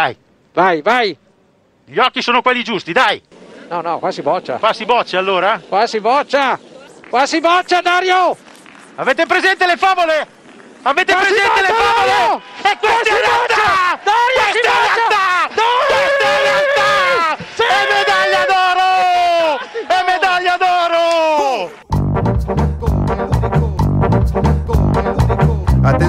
Dai, Vai, vai. gli occhi sono quelli giusti, dai. No, no, qua si boccia. Qua si boccia allora? Qua si boccia. Qua si boccia, Dario. Avete presente le favole? Avete Qua presente le boccia, favole? Dario! E questa è boccia! Dario, Questa è boccia!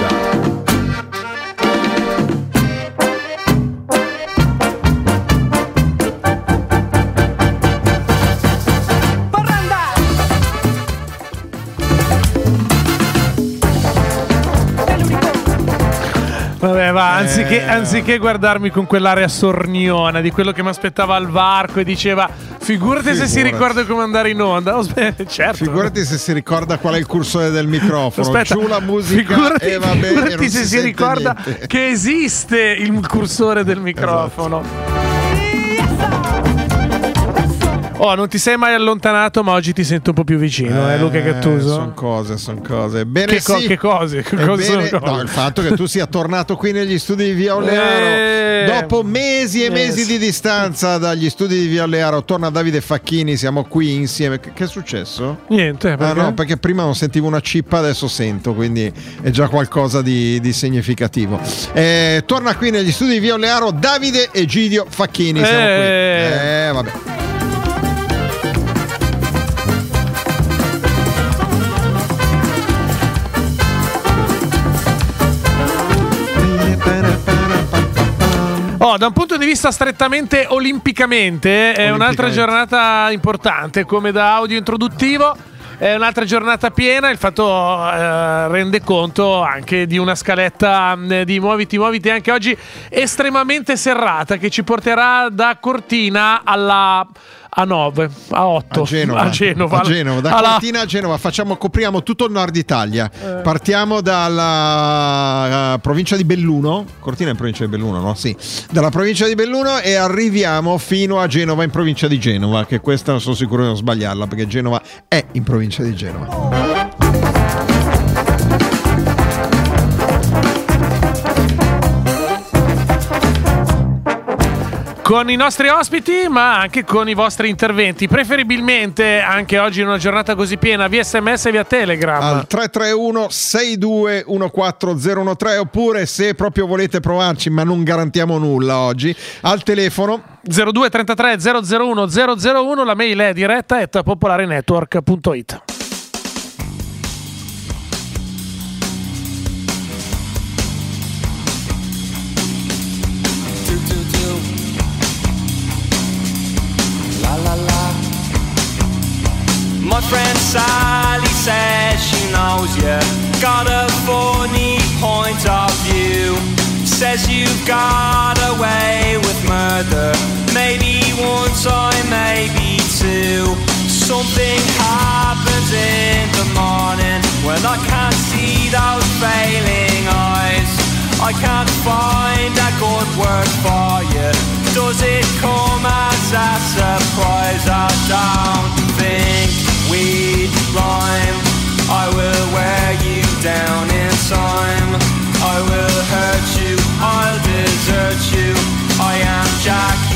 God. Va, anziché, anziché guardarmi con quell'area sorniona di quello che mi aspettava al varco e diceva figurati se si Figurati. ricorda come andare in onda. Certo. Figurati se si ricorda qual è il cursore del microfono. Aspetta, Giù la musica figurati, e va bene. figurati se si, sente ricorda niente. che esiste il cursore del microfono. Oh, non ti sei mai allontanato, ma oggi ti sento un po' più vicino, eh, Luca Gattuso? Sono cose, sono cose. Bene, Che co- sì. che cose? Che Ebbene, cose sono cose? no, il fatto che tu sia tornato qui negli studi di Via Olearo Eh. dopo mesi e mesi Yes. di distanza dagli studi di Via Olearo, torna Davide Facchini, siamo qui insieme. Che, è successo? Niente, Ah perché? no, perché prima non sentivo una cippa, adesso sento, quindi è già qualcosa di, di significativo. Eh, torna qui negli studi di Via Olearo Davide Egidio Facchini. Siamo qui. Eh. Eh, vabbè. Da un punto di vista strettamente olimpicamente, è un'altra giornata importante, come da audio introduttivo. È un'altra giornata piena, il fatto eh, rende conto anche di una scaletta mh, di Muoviti Muoviti anche oggi estremamente serrata che ci porterà da Cortina alla a 9, a 8, A Genova, a Genova, A Genova. da alla- Cortina a Genova facciamo, copriamo tutto il nord Italia. Eh. Partiamo dalla eh, provincia di Belluno. Cortina è in provincia di Belluno, no? Sì. Dalla provincia di Belluno e arriviamo fino a Genova, in provincia di Genova. Che questa non sono sicuro di non sbagliarla perché Genova è in provincia di Genova. Con i nostri ospiti, ma anche con i vostri interventi. Preferibilmente, anche oggi in una giornata così piena, via sms e via telegram. Al 331 6214013 oppure se proprio volete provarci ma non garantiamo nulla oggi al telefono 02 33 001 001 la mail è diretta at popolarenetwork.it knows you. Got a funny point of view. Says you've got away with murder. Maybe one time, maybe two. Something happens in the morning when I can't see those failing eyes. I can't find a good word for you. Does it come as a surprise? I don't think we'd rhyme. I will wear you down in time. I will hurt you. I'll desert you. I am Jackie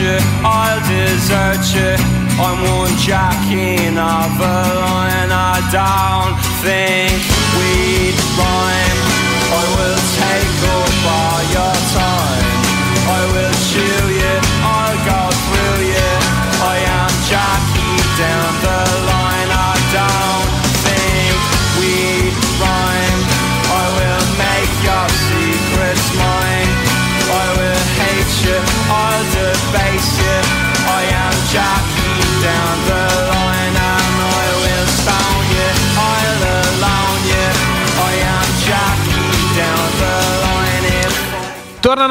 you, I'll desert you. I'm one jacking of a line I don't think we'd rhyme. I will take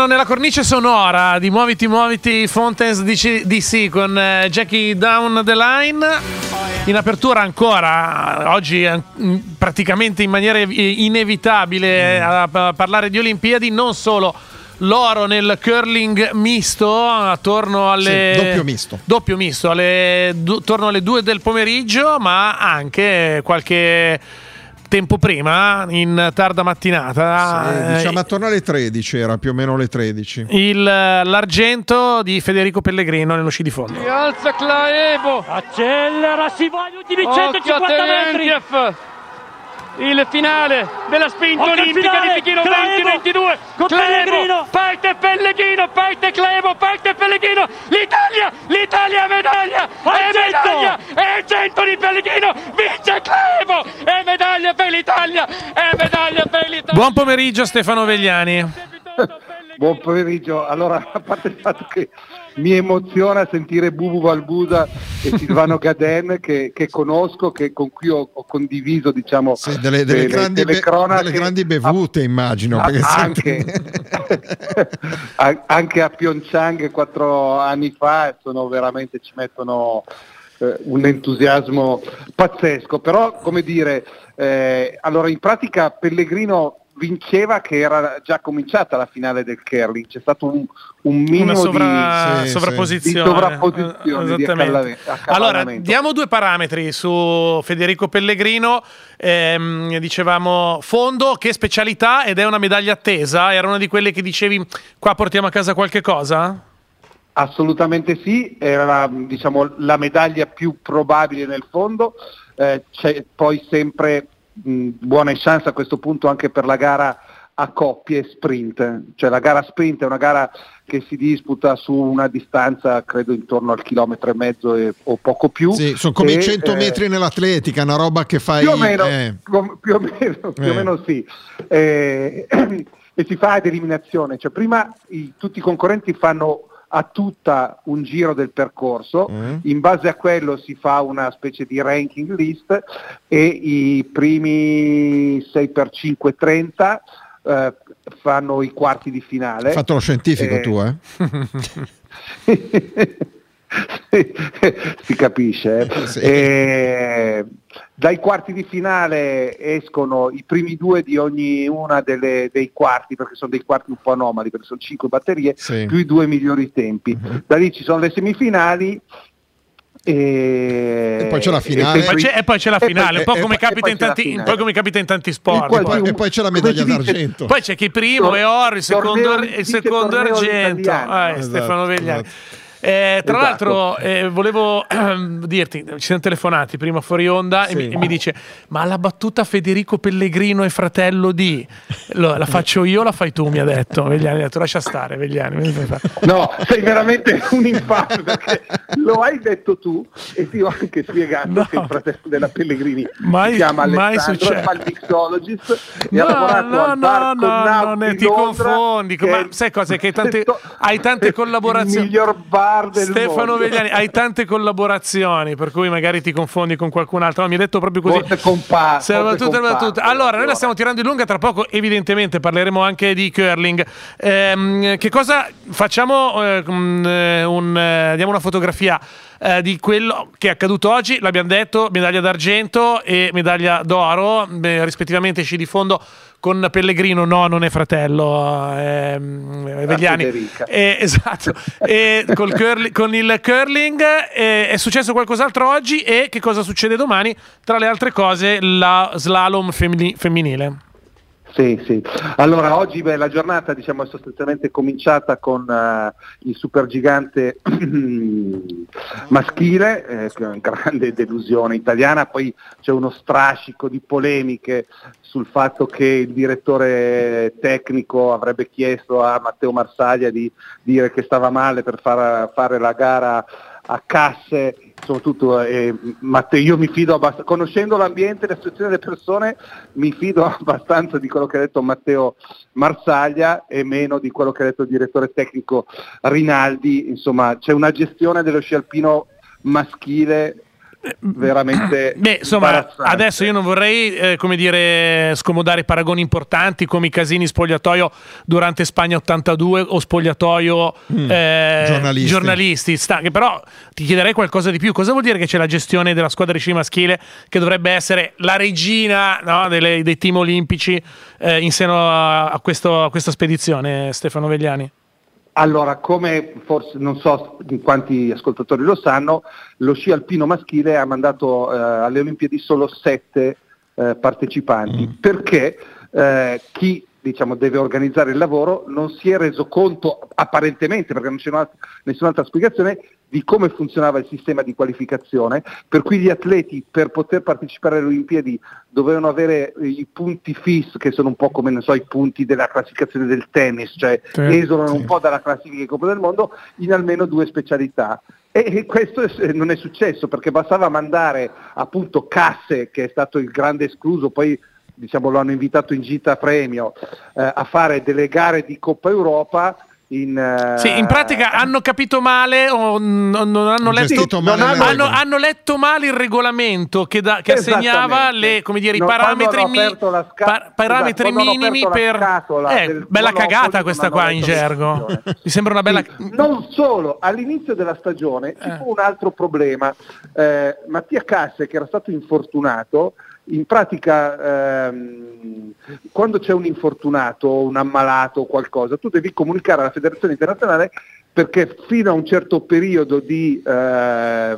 nella cornice sonora di Muoviti Muoviti Fountains DC, DC con eh, Jackie Down the Line. In apertura ancora, oggi eh, praticamente in maniera ev- inevitabile a, a parlare di Olimpiadi, non solo l'oro nel curling misto attorno alle Sì, doppio misto. doppio misto alle, attorno alle 2 del pomeriggio ma anche qualche tempo prima in tarda mattinata Sì, eh, diciamo attorno alle 13 era più o meno le 13. il, l'argento di Federico Pellegrino nello sci di fondo. Alza Claevo. Accelera, si va agli ultimi Occhio 150 a metri. Il finale della spinta Occhio olimpica di Pechino Claevo. 2022. Con Pellegrino. parte Pellegrino, parte Clevo, parte Pellegrino. L'Italia, l'Italia è medaglia. È Argento. medaglia. È argento di Pellegrino. Vince Clevo. È medaglia l'Italia. È medaglia per l'Italia. Buon pomeriggio Stefano Vegliani. Buon pomeriggio. Allora, a parte il fatto che mi emoziona sentire Bubu Valbuda e Silvano Gaden che, che conosco, che, con cui ho, ho condiviso diciamo, Sì, delle, delle le- grandi, le be- cronache. delle grandi bevute, immagino. Ah, perché anche, senti- a- anche a Pyeongchang quattro anni fa sono veramente ci mettono eh, un entusiasmo pazzesco però come dire eh, allora in pratica Pellegrino vinceva che era già cominciata la finale del curling c'è stato un, un minimo sovra- Sì, sì. sovrapposizione. Di sovrapposizione, di. Allora, diamo due parametri su Federico Pellegrino. Ehm, dicevamo fondo, che specialità ed è una medaglia attesa. Era una di quelle che dicevi qua portiamo a casa qualche cosa? Assolutamente sì, era diciamo, la medaglia più probabile nel fondo, Eh, c'è poi sempre mh, buone chance a questo punto anche per la gara a coppie sprint, cioè la gara sprint è una gara che si disputa su una distanza credo intorno al chilometro e mezzo e- o poco più. Sì, sono come i E, 100 eh, metri nell'atletica, una roba che fai... più o meno, eh. più o meno, più o Eh. meno sì. Eh, e si fa ad eliminazione, cioè prima i- tutti i concorrenti fanno a tutta un giro del percorso, Mm. in base a quello si fa una specie di ranking list e i primi 6x5 30 eh, fanno i quarti di finale. Hai fatto lo scientifico Eh, tu, eh? si capisce. eh. Sì. E dai quarti di finale escono i primi due di ogni una delle- dei quarti, perché sono dei quarti un po' anomali, perché sono cinque batterie, Sì. più i due migliori tempi. Da lì ci sono le semifinali. E, E poi c'è la finale. e Poi c'è- e poi c'è la e poi- finale, un po' e- come e capita poi in tanti, un finale. po' come capita in tanti Il sport. qual- poi. E poi c'è la medaglia d'argento. Poi c'è chi primo è oro, il secondo, il secondo argento. Ah, Esatto, Stefano Vegliani. esatto. Eh, tra Esatto. l'altro, eh, volevo dirti: ci siamo telefonati prima fuori onda e, Sì. mi, e mi dice: Ma la battuta Federico Pellegrino è fratello di. La faccio io o la fai tu, mi ha detto. Vegliani ha detto lascia stare, Vegliani. No, sei veramente un infame perché lo hai detto tu e ti ho anche spiegato No. che il fratello della Pellegrini Mai- si chiama Alessandro, il mixologist e ha No, lavorato no, al bar no, no, non è- ti Londra, confondi, ma è- sai cosa? Che hai tante- hai tante collaborazioni. Il miglior bar del Stefano mondo. Vegliani, hai tante collaborazioni, per cui magari ti confondi con qualcun altro. No, mi hai detto proprio così. Forse compa- Se la forse battuta, la comparsa, battuta. Allora, noi la stiamo tirando in lunga, tra poco evidentemente parleremo anche di curling. Ehm, che cosa facciamo? eh, eh, un, eh, diamo una fotografia eh, di quello che è accaduto oggi, l'abbiamo detto, medaglia d'argento e medaglia d'oro, beh, rispettivamente sci di fondo con Pellegrino, no, non è fratello, eh, Vegliani. Federica. Eh, esatto, e curli- con il curling eh, è successo qualcos'altro oggi e che cosa succede domani? Tra le altre cose, la slalom femmini- femminile. Sì, sì. Allora, oggi beh, la giornata diciamo, è sostanzialmente cominciata con eh, il supergigante maschile, eh, grande delusione italiana, poi c'è uno strascico di polemiche sul fatto che il direttore tecnico avrebbe chiesto a Matteo Marsaglia di dire che stava male per far- fare la gara a casse, soprattutto eh, Matteo, io mi fido abbastanza, conoscendo l'ambiente e la situazione delle persone, mi fido abbastanza di quello che ha detto Matteo Marsaglia e meno di quello che ha detto il direttore tecnico Rinaldi, insomma c'è una gestione dello sci alpino maschile veramente Beh, insomma, adesso io non vorrei, eh, come dire, scomodare paragoni importanti come i casini spogliatoio durante Spagna 82 o spogliatoio Mm, eh, giornalisti. giornalisti, sta- che però ti chiederei qualcosa di più. Cosa vuol dire che c'è la gestione della squadra di sci maschile che dovrebbe essere la regina no, delle- dei team olimpici eh, in seno a, a questo- a questa spedizione, Stefano Vegliani? Allora, come forse non so quanti ascoltatori lo sanno, lo sci alpino maschile ha mandato eh, alle Olimpiadi solo sette eh, partecipanti, perché eh, chi diciamo, deve organizzare il lavoro non si è reso conto apparentemente, perché non c'è una- nessun'altra spiegazione, di come funzionava il sistema di qualificazione, per cui gli atleti per poter partecipare alle Olimpiadi dovevano avere eh, i punti FIS, che sono un po' come so, i punti della classificazione del tennis, cioè Sì, esulano sì. un po' dalla classifica di Coppa del Mondo in almeno due specialità. E questo è- non è successo perché bastava mandare appunto Casse, che è stato il grande escluso, poi diciamo, lo hanno invitato in gita premio eh, a fare delle gare di Coppa Europa. In, eh, Sì, in pratica hanno capito male o n- non hanno letto, Gestito male non hanno- hanno, letto male il regolamento che, da- che assegnava le, come dire, i parametri, mi- sca- par- parametri esatto, minimi per... scatola Eh, bella cagata questa qua in gergo. Mi sembra una bella... Sì, non solo, all'inizio della stagione ci Eh. fu un altro problema. Eh, Mattia Casse, che era stato infortunato, in pratica ehm, quando c'è un infortunato, un ammalato o qualcosa, tu devi comunicare alla federazione internazionale perché fino a un certo periodo di eh,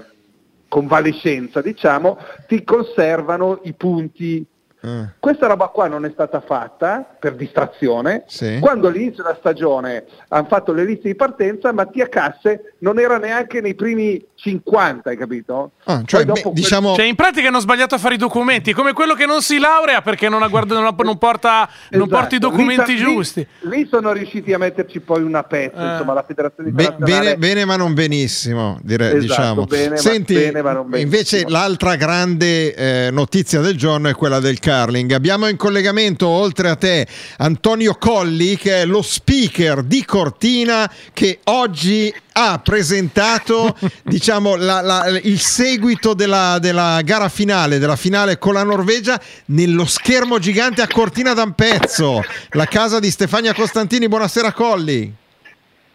convalescenza, diciamo, ti conservano i punti Eh, questa roba qua non è stata fatta per distrazione. Sì. Quando all'inizio della stagione hanno fatto le liste di partenza, Mattia Casse non era neanche nei primi 50, hai capito? ah, cioè, beh, dopo diciamo, Cioè, in pratica hanno sbagliato a fare i documenti, come quello che non si laurea perché non, ha guarda- non, non porta, non Esatto. porta i documenti Lì- lì- giusti. Lì, sono riusciti a metterci poi una pezza, Eh. insomma, la federazione Be- internazionale. bene, bene, ma non benissimo, direi, Esatto, diciamo. bene, ma- Senti, bene, ma non benissimo. invece l'altra grande eh, notizia del giorno è quella del curling. Abbiamo in collegamento, oltre a te, Antonio Colli, che è lo speaker di Cortina, che oggi ha presentato diciamo, la- la- il seguito della, della gara finale, della finale con la Norvegia, nello schermo gigante a Cortina d'Ampezzo, la casa di Stefania Costantini. Buonasera Colli.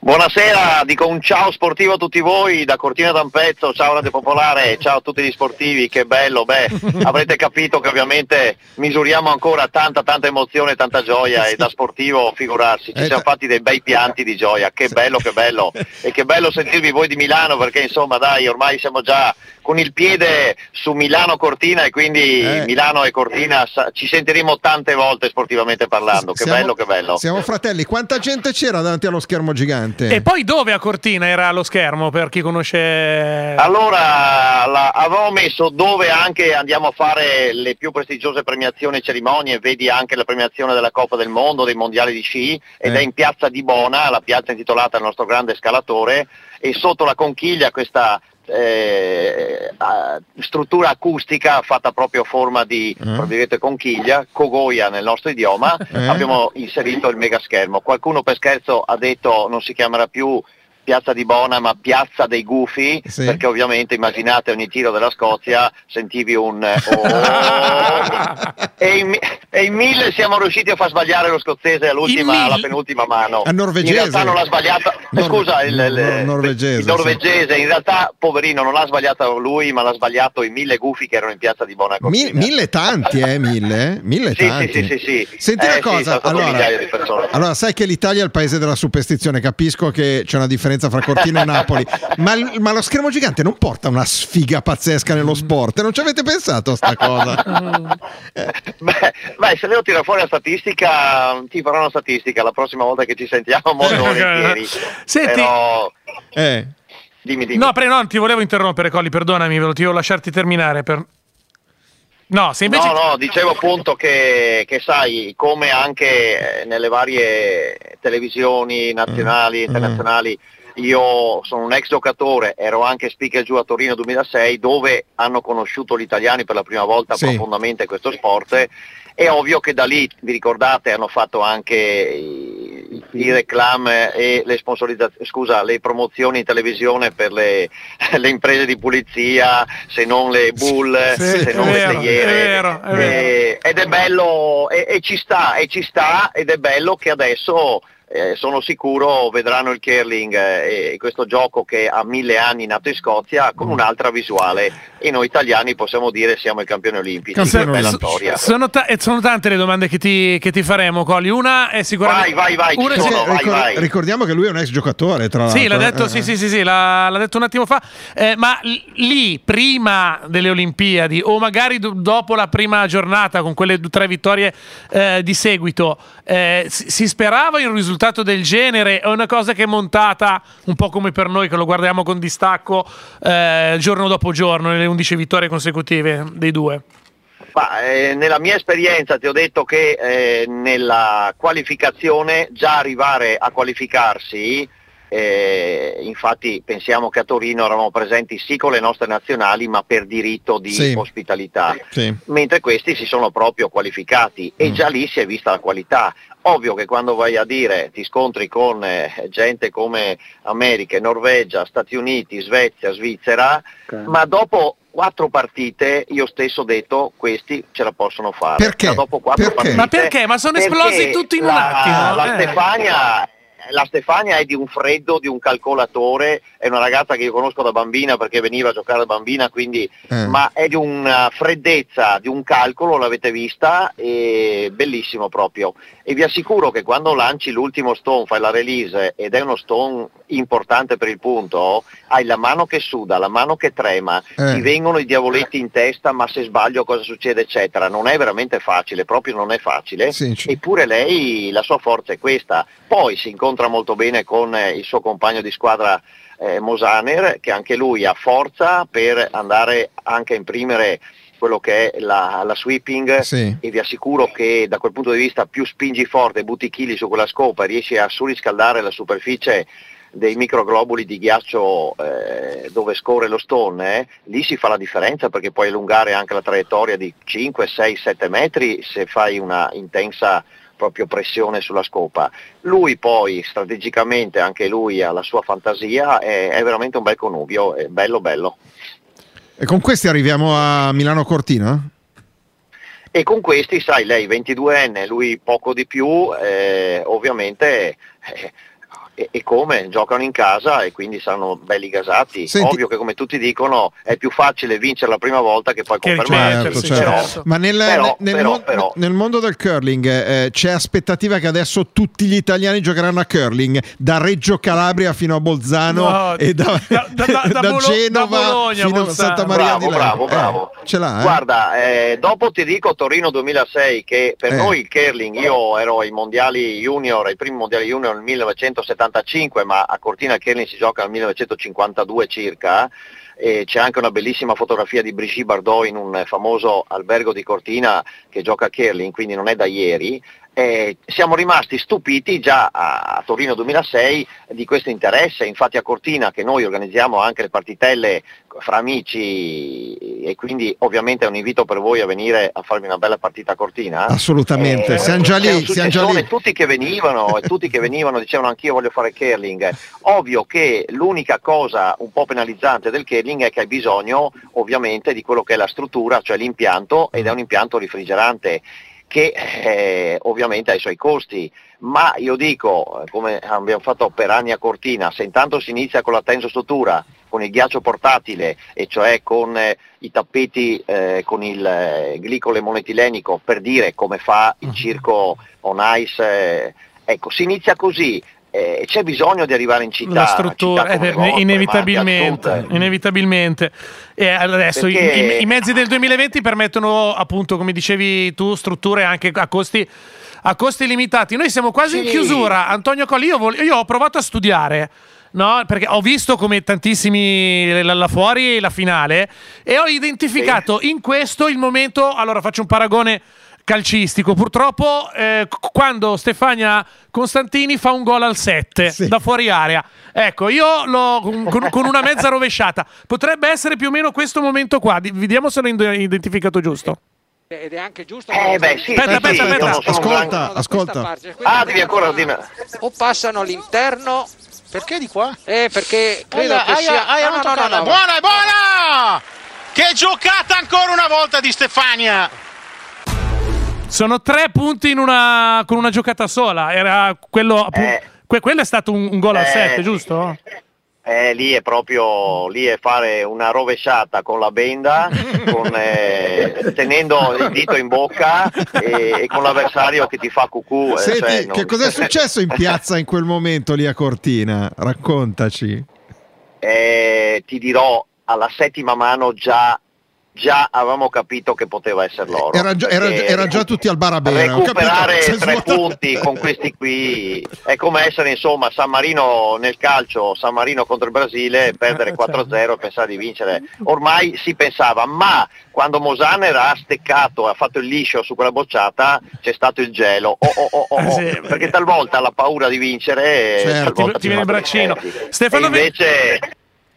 Buonasera, dico un ciao sportivo a tutti voi da Cortina d'Ampezzo, ciao Radio Popolare, ciao a tutti gli sportivi, che bello, beh, avrete capito che ovviamente misuriamo ancora tanta tanta emozione, tanta gioia e da sportivo figurarsi, ci Eh, siamo fatti dei bei pianti di gioia, che bello, che bello e che bello sentirvi voi di Milano perché insomma dai, ormai siamo già con il piede su Milano Cortina e quindi Eh. Milano e Cortina sa- ci sentiremo tante volte sportivamente parlando. Che Siamo- bello, che bello. Siamo fratelli. Quanta gente c'era davanti allo schermo gigante? E poi dove a Cortina era lo schermo per chi conosce? Allora, la- avevamo messo dove anche andiamo a fare le più prestigiose premiazioni e cerimonie, vedi anche la premiazione della Coppa del Mondo, dei mondiali di sci, ed Eh. è in piazza di Bona, la piazza intitolata al nostro grande scalatore, e sotto la conchiglia questa eh, struttura acustica fatta proprio a forma di Mm. conchiglia, cogoia nel nostro idioma, Eh. abbiamo inserito il megaschermo. Qualcuno per scherzo ha detto non si chiamerà più Piazza di Bona ma Piazza dei Gufi, Sì. perché ovviamente immaginate ogni tiro della Scozia sentivi un eh, oh, e, in, e in mille siamo riusciti a far sbagliare lo scozzese all'ultima, alla penultima mano. A norvegese. In realtà non l'ha sbagliata, eh, Nor- scusa, il, il- nor- norvegese, il norvegese, in realtà poverino non l'ha sbagliato lui ma l'ha sbagliato i mille gufi che erano in Piazza di Bona. Mi- mille tanti, eh? Mille? Mille Sì, tanti. sì, sì, sì, sì. Senti Eh, una sì, cosa, allora, migliaia di persone. allora, sai che l'Italia è il paese della superstizione, capisco che c'è una differenza fra Cortina e Napoli, ma, ma lo schermo gigante non porta una sfiga pazzesca nello sport, non ci avete pensato a sta cosa? Beh, beh, se devo tirare fuori la statistica, ti farò una statistica la prossima volta che ci sentiamo molto volentieri. Senti- Però, Eh, dimmi, dimmi. No, pre, no, ti volevo interrompere, Colli, perdonami, ve lo ti devo lasciarti terminare. Per... No, se invece... No, no, dicevo appunto che, che sai, come anche eh, nelle varie televisioni nazionali e Mm. Io sono un ex giocatore, ero anche speaker giù a Torino 2006, dove hanno conosciuto gli italiani per la prima volta Sì. profondamente questo sport. È ovvio che da lì, vi ricordate, hanno fatto anche i, i reclame e le scusa, le promozioni in televisione per le, le imprese di pulizia, se non le bull, Sì, se non vero, le teiere. Eh, ed è bello, e, e ci sta, e ci sta, ed è bello che adesso eh, sono sicuro vedranno il curling eh, e questo gioco che ha mille anni nato in Scozia con un'altra visuale e noi italiani possiamo dire siamo i campioni olimpici. Storia. Sono, ta- e sono tante le domande che ti, che ti faremo, Colli. Una è sicuramente... Vai, vai, vai, Una sono, vai, ricor- vai. ricordiamo che lui è un ex giocatore, tra l'altro. Sì, l'ha detto, Eh, sì, eh. sì, sì, sì, l'ha, l'ha detto un attimo fa. Eh, ma l- lì, prima delle Olimpiadi, o magari do- dopo la prima giornata, con quelle tre vittorie eh, di seguito, eh, si, si sperava in un risultato del genere? È una cosa che è montata un po' come per noi, che lo guardiamo con distacco eh, giorno dopo giorno, nelle 11 vittorie consecutive dei due. Ma, eh, nella mia esperienza ti ho detto che eh, nella qualificazione già arrivare a qualificarsi, eh, infatti pensiamo che a Torino eravamo presenti sì con le nostre nazionali ma per diritto di Sì. ospitalità, Sì. mentre questi si sono proprio qualificati e Mm. già lì si è vista la qualità. Ovvio che quando vai a dire ti scontri con eh, gente come America, Norvegia, Stati Uniti, Svezia, Svizzera, ma dopo quattro partite io stesso ho detto questi ce la possono fare. Perché? Ma dopo quattro Perché? partite- Ma perché? Ma sono esplosi tutti in un la- attimo, La eh. Stefania la Stefania è di un freddo, di un calcolatore, è una ragazza che io conosco da bambina perché veniva a giocare da bambina, quindi, Eh. ma è di una freddezza, di un calcolo, l'avete vista, e bellissimo proprio. E vi assicuro che quando lanci l'ultimo stone, fai la release ed è uno stone importante per il punto, hai la mano che suda, la mano che trema, Eh. ti vengono i diavoletti in testa, ma se sbaglio cosa succede, eccetera. Non è veramente facile, proprio non è facile. Sì, Eppure lei, la sua forza è questa. Poi si incontra molto bene con eh, il suo compagno di squadra eh, Mosaner, che anche lui ha forza per andare anche a imprimere quello che è la, la sweeping Sì. e vi assicuro che da quel punto di vista più spingi forte, butti chili su quella scopa, riesci a surriscaldare la superficie dei microglobuli di ghiaccio eh, dove scorre lo stone, eh, lì si fa la differenza perché puoi allungare anche la traiettoria di 5, 6, 7 metri se fai una intensa proprio pressione sulla scopa. Lui poi strategicamente, anche lui ha la sua fantasia, è, è veramente un bel connubio, è bello bello. E con questi arriviamo a Milano Cortina? E con questi, sai, lei 22enne, lui poco di più, eh, ovviamente eh, e, e come giocano in casa e quindi saranno belli gasati. Senti- Ovvio che come tutti dicono è più facile vincere la prima volta che poi Che. Certo, Certo, certo. Ma nel, Però- nel però- mon- però- nel mondo del curling eh, c'è aspettativa che adesso tutti gli italiani giocheranno a curling, da Reggio Calabria fino a Bolzano No, e da, da- da- da- da Bolo- Genova da Bologna fino a. Santa Maria Bravo, di Leuca. bravo, Eh, bravo. ce l'ha, eh? Guarda, eh, dopo ti dico Torino 2006 che per Eh. noi il curling, io ero ai mondiali junior, ai primi mondiali junior nel 1975, ma a Cortina curling si gioca nel 1952 circa. E c'è anche una bellissima fotografia di Brigitte Bardot in un famoso albergo di Cortina che gioca a curling, quindi non è da ieri. Eh, siamo rimasti stupiti già a, a Torino 2006 di questo interesse, infatti a Cortina che noi organizziamo anche le partitelle fra amici e quindi ovviamente è un invito per voi a venire a farvi una bella partita a Cortina. Assolutamente, Eh, siamo già lì, siamo già lì. tutti che venivano e tutti che venivano dicevano anch'io voglio fare curling. Ovvio che l'unica cosa un po' penalizzante del curling è che hai bisogno ovviamente di quello che è la struttura, cioè l'impianto ed è un impianto refrigerante che eh, ovviamente ha i suoi costi, ma io dico, come abbiamo fatto per anni a Cortina, se intanto si inizia con la tensostruttura, con il ghiaccio portatile, e cioè con eh, i tappeti eh, con il eh, glicole monetilenico, per dire come fa il circo on ice, eh, ecco, si inizia così. Eh, c'è bisogno di arrivare in città, la struttura città eh, vostre, inevitabilmente, inevitabilmente. E adesso i- Perché- i, i mezzi del 2020 permettono appunto come dicevi tu strutture anche a costi, a costi limitati noi siamo quasi in Sì. chiusura Antonio Colli io, vol- io ho provato a studiare No, perché ho visto come tantissimi là là fuori la finale e ho identificato in questo il momento. Allora faccio un paragone calcistico. Purtroppo, eh, quando Stefania Constantini fa un gol al 7 Sì. da fuori area, ecco, io l'ho con, con una mezza rovesciata. Potrebbe essere più o meno questo momento qua. Di- Vediamo se l'ho identificato giusto. Ed è anche giusto. Eh beh sì, Aspetta, sì, aspetta, sì, aspetta. un Ascolta, ascolta. parte. Ah, devi ancora dire. O passano all'interno. Perché di qua? Eh, perché credo Aia, che sia. aia, aia, no, no, no, no, no. Buona, buona! Che giocata ancora una volta di Stefania! Sono tre punti in una, con una giocata sola. Era quello, Eh. que- quello è stato un, un gol al Eh, 7, sì. giusto? Eh, lì è proprio lì è fare una rovesciata con la benda, con, eh, tenendo il dito in bocca e, e con l'avversario che ti fa cucù. eh, Senti, cioè, non- che cos'è successo in piazza in quel momento lì a Cortina? Raccontaci. Eh, ti dirò, alla settima mano già, già avevamo capito che poteva essere loro. Era già, era- era già tutti al capito. recuperare è tre punti con questi qui è come essere insomma San Marino nel calcio, San Marino contro il Brasile, perdere Eh, 4-0 e pensare di vincere. Ormai si pensava, ma quando Mosaner ha steccato ha fatto il liscio su quella bocciata c'è stato il gelo. Oh, oh, oh, oh, Eh, oh. sì. Perché talvolta la paura di vincere Certo. talvolta Ti- ti viene il braccino. Stefano E invece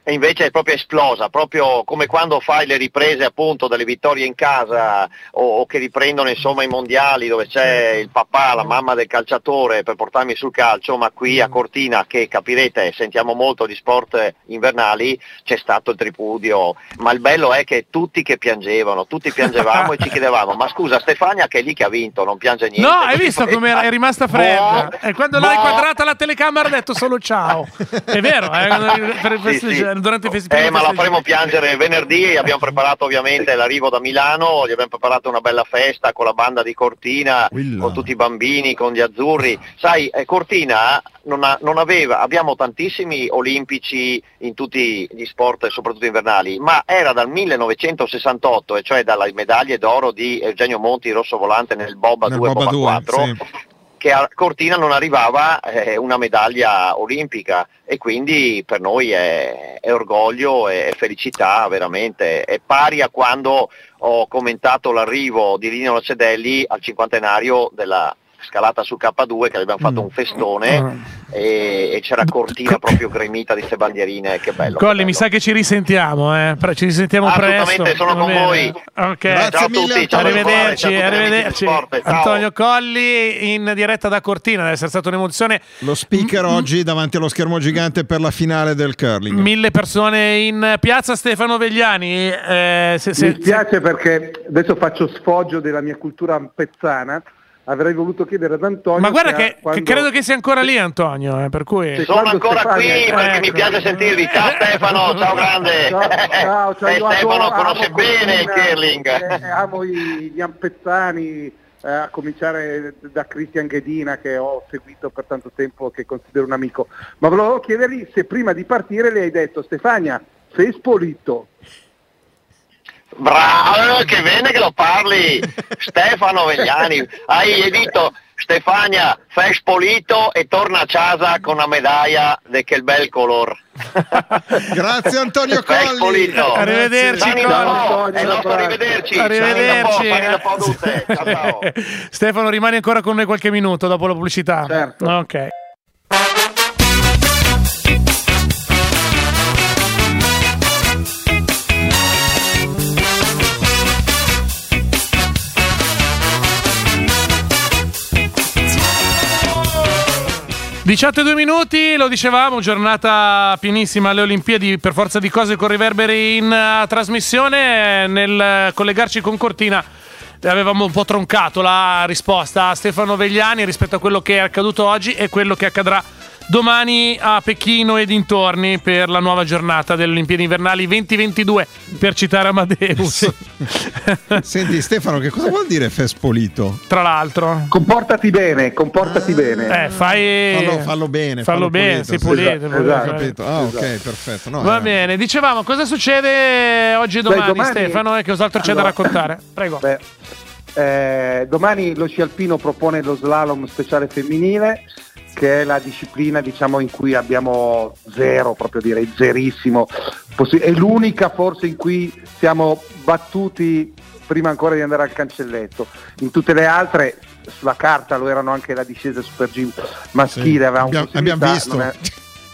e invece è proprio esplosa, proprio come quando fai le riprese appunto delle vittorie in casa o, o che riprendono insomma i mondiali dove c'è il papà, la mamma del calciatore per portarmi sul calcio, ma qui a Cortina che capirete sentiamo molto di sport invernali c'è stato il tripudio, ma il bello è che tutti che piangevano, tutti piangevamo e ci chiedevamo ma scusa Stefania che è lì che ha vinto, non piange niente. No, hai visto come è rimasta fredda? Boh, E quando l'ha boh. inquadrata la telecamera ha detto solo ciao. È vero, eh, Sì, sì. Durante i festi- Eh, ma la faremo piangere venerdì, abbiamo preparato ovviamente l'arrivo da Milano, gli abbiamo preparato una bella festa con la banda di Cortina, Quilla. con tutti i bambini, con gli azzurri. Sai, eh, Cortina non, ha- non aveva, abbiamo tantissimi olimpici in tutti gli sport, soprattutto invernali, ma era dal 1968, e cioè dalle medaglie d'oro di Eugenio Monti, rosso volante nel Boba Nel 2 Boba Boba 2, 4, sì. Che a Cortina non arrivava eh, una medaglia olimpica e quindi per noi è, è orgoglio e felicità veramente, è pari a quando ho commentato l'arrivo di Lino Lacedelli al cinquantenario della scalata su K2 che abbiamo fatto un festone e, e c'era Cortina proprio gremita di queste bandierine, che bello. Colli, che mi sa che ci risentiamo, eh. Ci risentiamo Assolutamente, presto. sono con bene. voi. Ok. Grazie Ciao a mille, tutti, ciao. Arrivederci, amici arrivederci. Sport. Antonio Colli in diretta da Cortina, deve essere stata un'emozione. Lo speaker oggi davanti allo schermo gigante per la finale del curling. Mille persone in piazza, Stefano Vegliani. eh, se- se- Mi spiace perché adesso faccio sfoggio della mia cultura pezzana. Avrei voluto chiedere ad Antonio. Ma guarda che, ha- che quando- credo che sia ancora lì Antonio, eh, per cui... Sono Quando ancora Stefania- qui perché mi Ecco. piace sentirvi. Ciao Stefano, ciao grande. Ciao, ciao, ciao, Eh, Stefano adoro- conosce bene il curling. eh, amo i- gli ampezzani, eh, a cominciare da Cristian Ghedina che ho seguito per tanto tempo, che considero un amico. Ma volevo chiedergli se prima di partire le hai detto Stefania, sei spolito. Bravo, che bene che lo parli. Stefano Vegliani, hai detto Stefania, fai spolito e torna a casa con una medaglia di quel bel color. Grazie Antonio Fai Colli. spolito. Arrivederci, Colli. il nostro arrivederci. Arrivederci. po'. Ciao, ciao. Stefano, rimani ancora con noi qualche minuto dopo la pubblicità. Certo. Ok. Diciate due minuti, lo dicevamo, giornata pienissima alle Olimpiadi per forza di cose con riverberi in eh, trasmissione. Nel eh, collegarci con Cortina avevamo un po' troncato la risposta a Stefano Vegliani rispetto a quello che è accaduto oggi e quello che accadrà domani a Pechino e dintorni per la nuova giornata delle Olimpiadi invernali 2022, per citare Amadeus. Senti Stefano, che cosa vuol dire fespolito? Tra l'altro, Comportati bene, comportati bene. eh, fai. Fallo, fallo bene. Fallo bene, pulito, sei sì. pulito. Esatto, pulito. Ho capito. Ah, ok, Esatto. perfetto. No, Va eh, bene, dicevamo cosa succede oggi e domani, domani- Stefano, e che cos'altro c'è da Allora- raccontare? Prego. Beh, eh, domani lo sci alpino propone lo slalom speciale femminile che è la disciplina diciamo in cui abbiamo zero, proprio direi zerissimo. Possi- è l'unica forse in cui siamo battuti prima ancora di andare al cancelletto. In tutte le altre sulla carta lo erano anche la discesa super G maschile, Sì, avevamo abbiamo- abbiamo visto. è-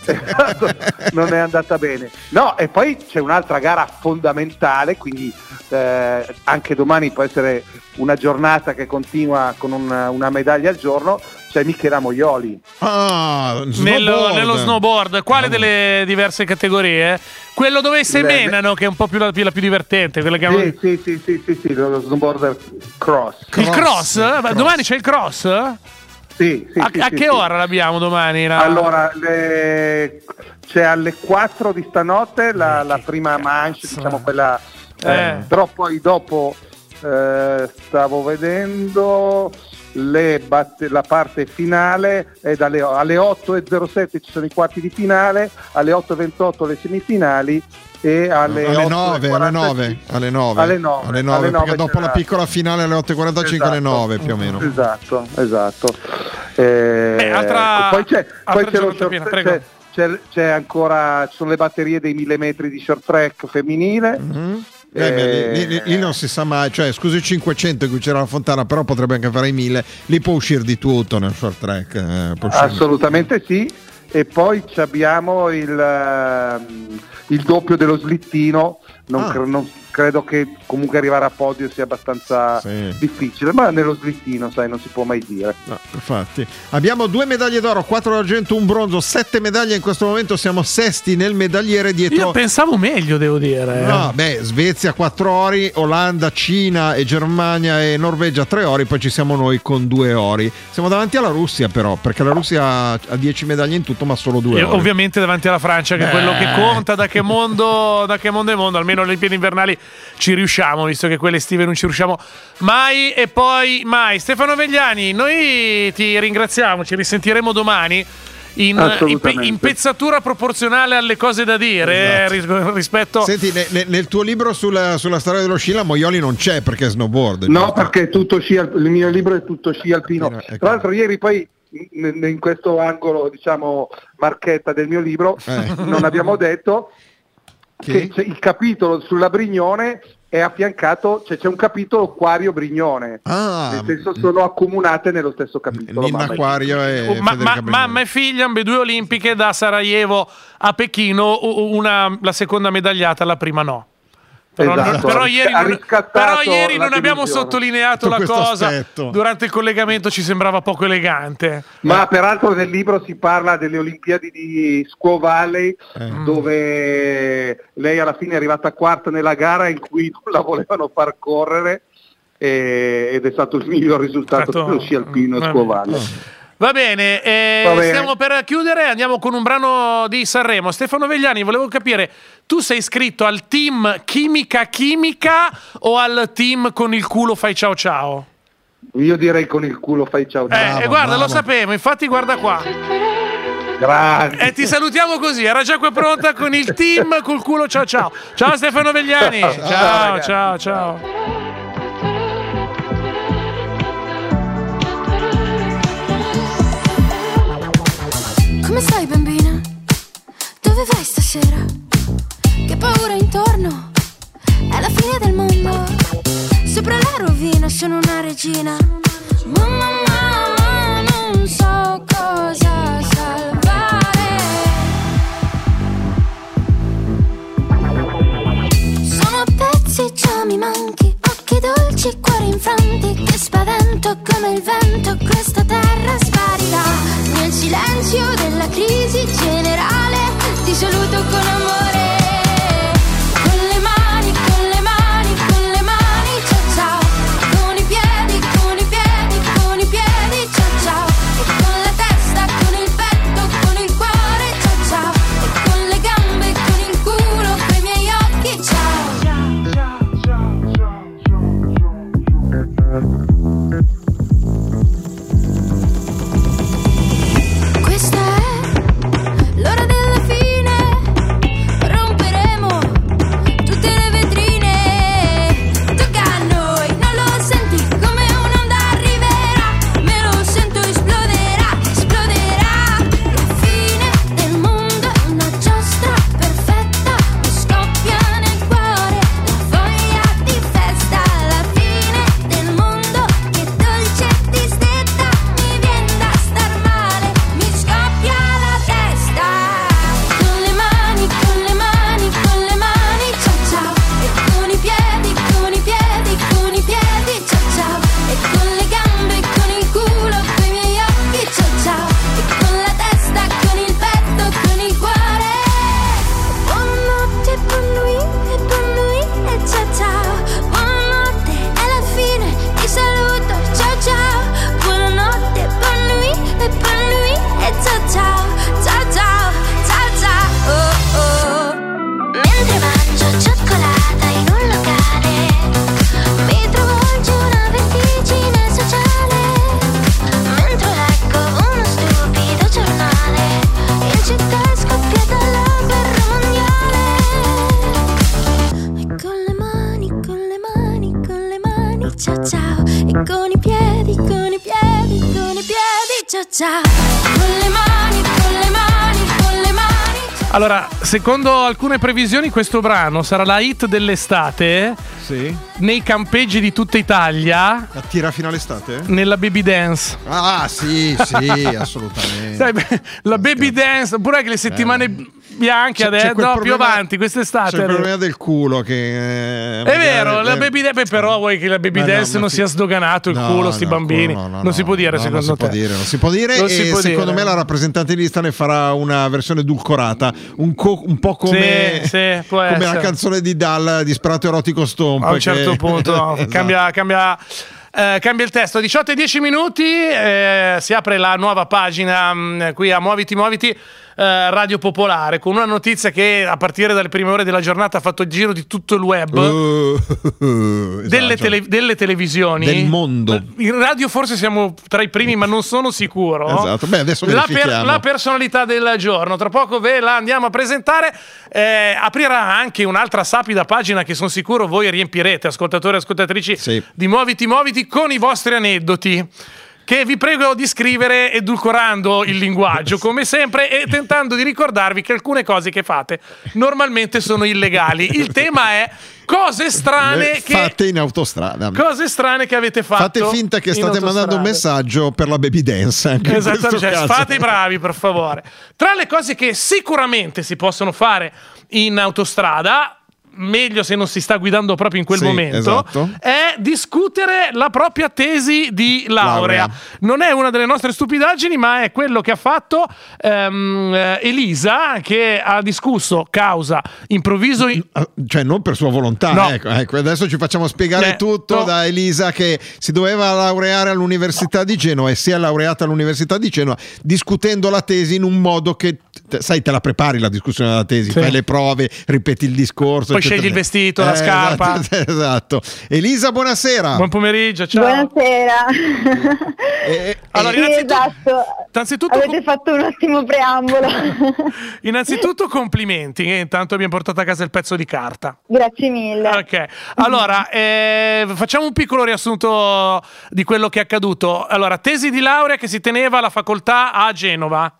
non è andata bene. No, e poi c'è un'altra gara fondamentale, quindi eh, anche domani può essere una giornata che continua con una, una medaglia al giorno, c'è Michela Moioli. Ah, Nello, snowboard. nello snowboard, quale delle diverse categorie? Quello dove semenano, che è un po' più la, più, la più divertente. Quella che Sì, sì, sì, sì, sì, sì, lo snowboarder cross. Il cross? Cross, Ma cross. Domani c'è il cross? Sì, sì, a sì, a che ora l'abbiamo domani? la- Allora, le- c'è alle 4 di stanotte la, la prima manche, diciamo quella, eh, Eh. però poi dopo eh, stavo vedendo le batte- la parte finale è dalle alle 8.07 ci sono i quarti di finale, alle 8.28 le semifinali e alle, alle 8.45 9, alle 9, alle 9, Alle nove, alle nove, alle perché nove dopo la piccola finale alle 8.45 alle Esatto. 9 più o meno. Esatto, esatto. Eh, Beh, altra- poi c'è, altra poi c'è, lo short- c'è- c'è- c'è ancora, ci sono le batterie dei 1000 metri di short track femminile. Mhm. Eh, beh, lì, lì- lì- non si sa mai, cioè scusi il 500 in cui c'era la fontana, però potrebbe anche fare i 1000, lì può uscire di tutto nel short track. eh, Assolutamente sì. E poi abbiamo il, ehm, il doppio dello slittino. Non, Ah. cre- non credo che comunque arrivare a podio sia abbastanza Sì. difficile, ma nello slittino, sai, non si può mai dire. No, infatti. Abbiamo due medaglie d'oro, quattro d'argento, un bronzo, sette medaglie in questo momento, siamo sesti nel medagliere dietro. Io pensavo meglio, devo dire. No, beh, Svezia 4 ori, Olanda, Cina e Germania e Norvegia 3 ori, poi ci siamo noi con 2 ori. Siamo davanti alla Russia però, perché la Russia ha 10 medaglie in tutto ma solo 2 E ori. ovviamente davanti alla Francia, che è Beh. quello che conta, da che mondo, da che mondo è mondo, almeno alle Olimpiadi invernali ci riusciamo, visto che quelle estive non ci riusciamo mai e poi mai. Stefano Vegliani, noi ti ringraziamo, ci risentiremo domani. In, in, in pezzatura proporzionale alle cose da dire eh, Esatto. ris- rispetto Senti, ne- ne- nel tuo libro sulla, sulla storia dello sci la Moioli non c'è perché è snowboard. No, giusto? perché tutto sci al- il mio libro è tutto sci alpino. Alpino, ecco. Tra l'altro ieri poi in, in questo angolo, diciamo, marchetta del mio libro, Eh. non abbiamo detto Che? che il capitolo sulla Brignone è affiancato, cioè c'è un capitolo Quario Brignone. Ah, Nel senso sono accomunate nello stesso capitolo. Mamma e Aquario e Oh, ma, ma- mamma e figlia, ambedue olimpiche da Sarajevo a Pechino, una, la seconda medagliata, la prima no. Però, Esatto. però ieri, non, però ieri non abbiamo sottolineato la cosa. aspetto. Durante il collegamento ci sembrava poco elegante. Ma peraltro nel libro si parla delle Olimpiadi di Squaw Valley, Eh. dove lei alla fine è arrivata quarta nella gara in cui non la volevano far correre e- ed è stato il miglior risultato dello sci alpino. Squaw Valley. Va bene, eh, Va bene. stiamo per chiudere, andiamo con un brano di Sanremo. Stefano Vegliani, volevo capire, tu sei iscritto al team Chimica Chimica o al team con il culo fai ciao ciao? Io direi con il culo fai ciao Eh, ciao. e guarda, lo sapevo, infatti guarda qua. Grazie. E ti salutiamo così, era già qua pronta con il team col culo ciao ciao. Ciao Stefano Vegliani. Ciao, Ciao, ciao, ciao. Come stai bambina? Dove vai stasera? Che paura intorno? È la fine del mondo. Sopra la rovina sono una regina. Mamma, mamma, non so cosa salvare. Sono pezzi, già mi manchi. Dolci, cuori infranti. Che spavento come il vento. Questa terra sparirà. Nel silenzio della crisi generale. Ti saluto con amore. Secondo alcune previsioni, questo brano sarà la hit dell'estate Sì. nei campeggi di tutta Italia Attira fino all'estate? nella baby dance. Ah, sì, sì, assolutamente. Sai, beh, la baby dance, oppure che le settimane bianche adesso, no, più avanti, quest'estate. C'è il problema del culo che... eh, È vero, la baby dance, però vuoi che la baby no, dance ma non sì. sia sdoganato il No, culo, sti no, bambini. culo no, no, non si può dire no, secondo non te. Si dire, non si può dire Non e si può secondo dire. me la rappresentante di lista ne farà una versione edulcorata, un, co- un po' come, Sì, sì, come la canzone di Dal, Disperato Erotico Stomp. A un che- certo punto no, Esatto. cambia, cambia, eh, cambia il testo. 18 e 10 minuti, eh, si apre la nuova pagina mh, qui a Muoviti Muoviti. Eh, Radio Popolare con una notizia che a partire dalle prime ore della giornata ha fatto il giro di tutto il web Uh, delle, esatto. tele- delle televisioni Del mondo. in radio forse siamo tra i primi ma non sono sicuro Esatto. Beh, adesso la, verifichiamo. la personalità del giorno tra poco ve la andiamo a presentare Eh, aprirà anche un'altra sapida pagina che sono sicuro voi riempirete ascoltatori e ascoltatrici di Muoviti Muoviti con i vostri aneddoti che vi prego di scrivere edulcorando il linguaggio come sempre e tentando di ricordarvi che alcune cose che fate normalmente sono illegali il tema è cose strane che fatte in autostrada. Cose strane che avete fatto. Fate finta che state mandando un messaggio per la baby dance. Anche in Esatto, questo cioè, fate i bravi per favore. Tra le cose che sicuramente si possono fare in autostrada, meglio se non si sta guidando proprio in quel Sì, momento, esatto. è discutere la propria tesi di laurea. Laurea. Non è una delle nostre stupidaggini, ma è quello che ha fatto ehm, eh, Elisa, che ha discusso causa improvviso. Ah, Cioè, non per sua volontà. No. Ecco, ecco, adesso ci facciamo spiegare Eh, tutto no. da Elisa che si doveva laureare all'Università di Genova e si è laureata all'Università di Genova discutendo la tesi in un modo che, sai, te la prepari la discussione della tesi, Sì. fai le prove, ripeti il discorso. Poi. Scegli il vestito, la scarpa. Esatto, esatto. Elisa, buonasera. Buon pomeriggio, ciao. Buonasera. Eh, Allora, Sì, innanzitutto, esatto. innanzitutto, Avete fatto un ottimo preambolo. innanzitutto complimenti, che intanto abbiamo portato a casa il pezzo di carta. Grazie mille. Ok, allora eh, facciamo un piccolo riassunto di quello che è accaduto. Allora, tesi di laurea che si teneva alla facoltà a Genova.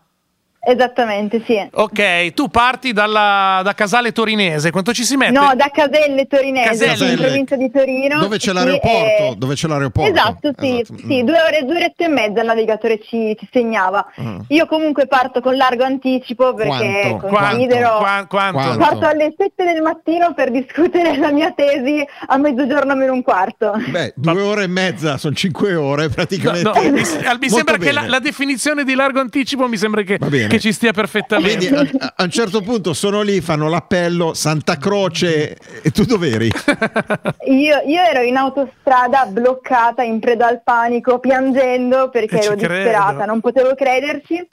Esattamente, sì. Ok, tu parti dalla, da Casale Torinese, quanto ci si mette? No, da Caselle Torinese, Caselle. in provincia di Torino. Dove c'è Sì, l'aeroporto? eh, Dove c'è l'aeroporto? Esatto, sì, sì, due ore, due orette e mezza il navigatore ci, ci segnava. Mm. Io comunque parto con largo anticipo perché Quanto? considero... Qua- quanto? Quanto? Parto alle 7 del mattino per discutere la mia tesi a mezzogiorno meno un quarto. Beh, due ore e mezza, sono cinque ore praticamente. No, mi, mi Molto sembra che la, bene. la definizione di largo anticipo mi sembra che, Va bene. Che ci stia perfettamente. Vedi, a, a un certo punto sono lì, fanno l'appello, Santa Croce, e tu dov'eri? Io, io ero in autostrada bloccata in preda al panico, piangendo perché Eh, ero credo. disperata, non potevo crederci.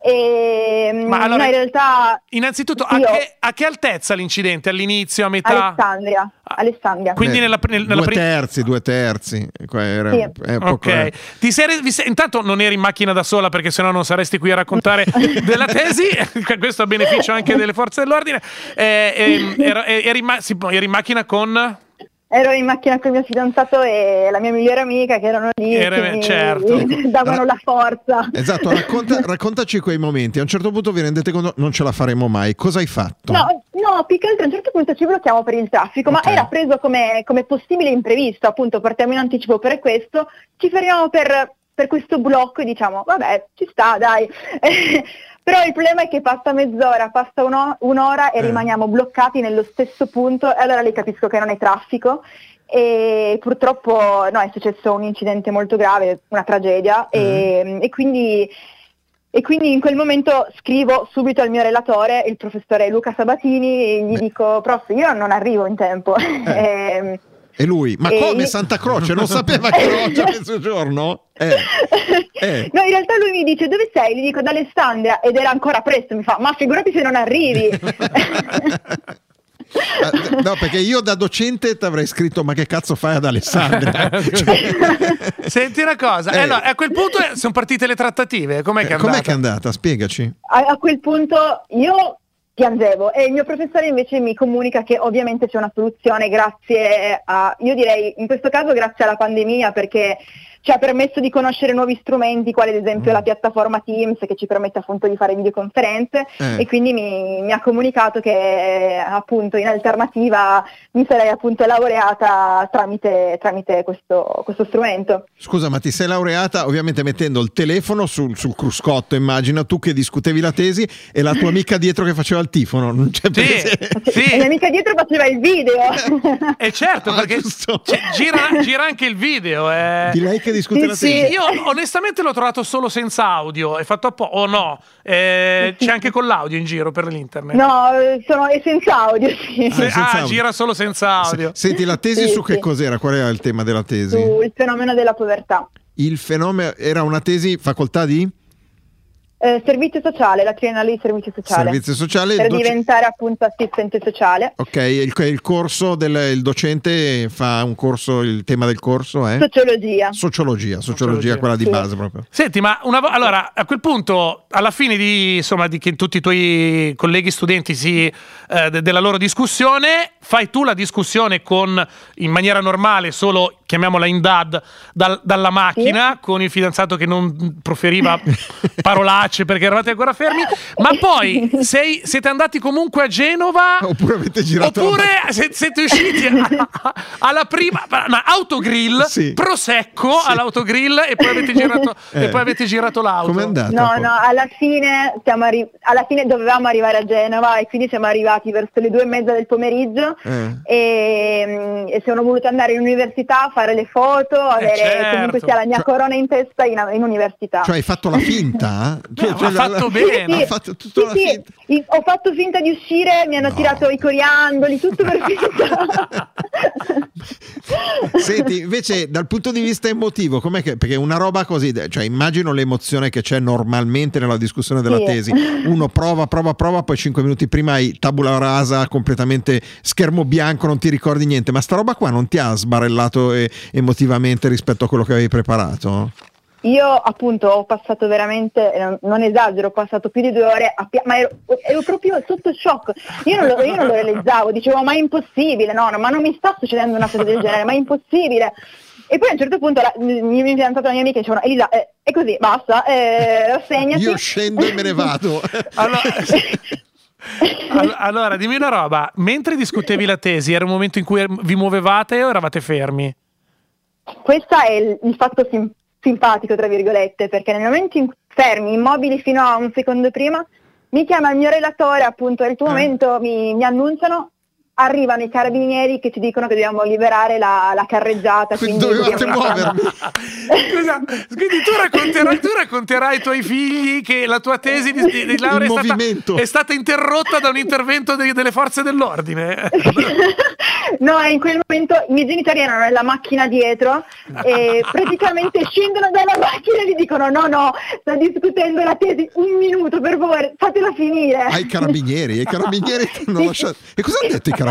E mm, Ma allora- no, in realtà Innanzitutto, a che, a che altezza l'incidente? All'inizio, a metà? Alessandria, Alessandria. Quindi Beh, nella, nel- nella due prima... terzi, due terzi. Qua era- Sì. è poco- Ok, Ti sei- intanto non eri in macchina da sola perché sennò non saresti qui a raccontare della tesi, questo a beneficio anche delle forze dell'ordine. Eh, ehm, ero- eh, eri, in ma- sì, eri in macchina con... Ero in macchina con il mio fidanzato e la mia migliore amica che erano lì Era- che certo. davano la forza. Esatto, racconta- raccontaci quei momenti. A un certo punto vi rendete conto non ce la faremo mai. Cosa hai fatto? No, no, più che altro a un certo punto ci blocchiamo per il traffico, Ok. ma era preso come, come possibile imprevisto, appunto partiamo in anticipo per questo, ci fermiamo per, per questo blocco e diciamo vabbè ci sta dai. Però il problema è che passa mezz'ora, passa uno- un'ora e Eh. rimaniamo bloccati nello stesso punto e allora lì capisco che non è traffico e purtroppo no, è successo un incidente molto grave, una tragedia e, e quindi e quindi in quel momento scrivo subito al mio relatore, il professore Luca Sabatini, e gli dico, prof, io non arrivo in tempo. Ehm, E lui, ma E come Santa Croce? Non sapeva che era oggi a mezzogiorno? Eh, eh. No, in realtà lui mi dice, dove sei? Gli dico, ad Alessandria, ed era ancora presto, mi fa, ma figurati se non arrivi. Ah, No, perché io da docente ti avrei scritto: Ma che cazzo fai ad Alessandria? Senti una cosa, Eh. eh, no, a quel punto eh, sono partite le trattative, com'è che è Eh, Com'è andata? che è andata? Spiegaci. a, a quel punto io piangevo. E il mio professore invece mi comunica che ovviamente c'è una soluzione grazie a, io direi in questo caso grazie alla pandemia perché ci ha permesso di conoscere nuovi strumenti, quali ad esempio la piattaforma Teams che ci permette appunto di fare videoconferenze Eh. e quindi mi, mi ha comunicato che eh, appunto in alternativa mi sarei appunto laureata tramite, tramite questo, questo strumento. Scusa, ma ti sei laureata ovviamente mettendo il telefono sul, sul cruscotto, immagina tu che discutevi la tesi e la tua amica dietro che faceva il tifono. Non c'è Sì, E la mia amica dietro faceva il video. E certo, Ah, perché gira, gira anche il video. eh. Di lei che discute Sì, sì. Io onestamente l'ho trovato solo senza audio, è fatto a po' o no? Eh, c'è anche con l'audio in giro per l'internet. No, sono è senza audio, sì. Ah, senza ah, audio. gira solo senza audio. Se- Senti, la tesi Sì, su che sì. cos'era? Qual era il tema della tesi? sul fenomeno della povertà. Il fenomeno era una tesi facoltà di Eh, servizio sociale, la triennale di servizio sociale. servizio sociale. per il doce- diventare appunto assistente sociale. Ok, il, il corso del il docente fa un corso, il tema del corso è Sociologia. sociologia, sociologia, Sociologia. quella di Sì. base proprio. Senti, ma una vo- allora a quel punto, alla fine di, insomma, di che tutti i tuoi colleghi studenti si, eh, de- della loro discussione, fai tu la discussione con in maniera normale solo chiamiamola in dad, dal- dalla macchina con il fidanzato che non proferiva parolacce perché eravate ancora fermi. Ma poi sei- siete andati comunque a Genova. Oppure avete girato la Oppure se- siete usciti a- alla prima no, autogrill, prosecco all'autogrill e poi avete girato, e Eh. poi avete girato l'auto. Com'è andata? No, no, alla fine, siamo arri- alla fine dovevamo arrivare a Genova e quindi siamo arrivati verso le due e mezza del pomeriggio Eh. e, mm, e sono voluta andare in università a fare le foto, avere certo. comunque sia la mia Cioè- corona in testa in, in università. Cioè hai fatto la finta? Cioè, No, cioè, ha la- fatto la- bene. Ha fatto tutta Sì, la sì, finta. i- ho fatto finta di uscire, mi hanno tirato i coriandoli, tutto per finta. Senti, invece dal punto di vista emotivo, com'è che perché una roba così, cioè immagino l'emozione che c'è normalmente nella discussione della Sì. tesi. Uno prova, prova, prova, poi cinque minuti prima hai tabula rasa, completamente schermo bianco, non ti ricordi niente, ma sta roba qua non ti ha sbarellato eh, emotivamente rispetto a quello che avevi preparato? Io appunto ho passato veramente, non, esagero, ho passato più di due ore, a pia- ma ero, ero proprio sotto shock. Io non, lo, io non lo realizzavo, dicevo ma è impossibile, no, no, ma non mi sta succedendo una cosa del genere, ma è impossibile. E poi a un certo punto la, il mio fidanzato e la mia amica dicevano Elisa, eh, è così, basta, eh, rassegnati. Io scendo e me ne vado. Allora, All- allora, dimmi una roba, mentre discutevi la tesi, era un momento in cui vi muovevate o eravate fermi? Questo è il, il fatto sim- simpatico, tra virgolette, perché nel momento in cui fermi, immobili fino a un secondo prima, mi chiama il mio relatore, appunto, nel tuo momento mi, mi annunciano, arrivano i carabinieri che ci dicono che dobbiamo liberare la, la carreggiata. Quindi Dovevate. Scusa, quindi tu racconterai, tu racconterai ai tuoi figli che la tua tesi di, di- di laurea è stata, è stata interrotta da un intervento dei- delle forze dell'ordine. No, in quel momento i miei genitori erano nella macchina dietro e praticamente scendono dalla macchina e gli dicono no, no, sta discutendo la tesi, un minuto per favore, fatela finire. Ai carabinieri, i carabinieri ti hanno lasciato. E cosa hanno detto i carabinieri?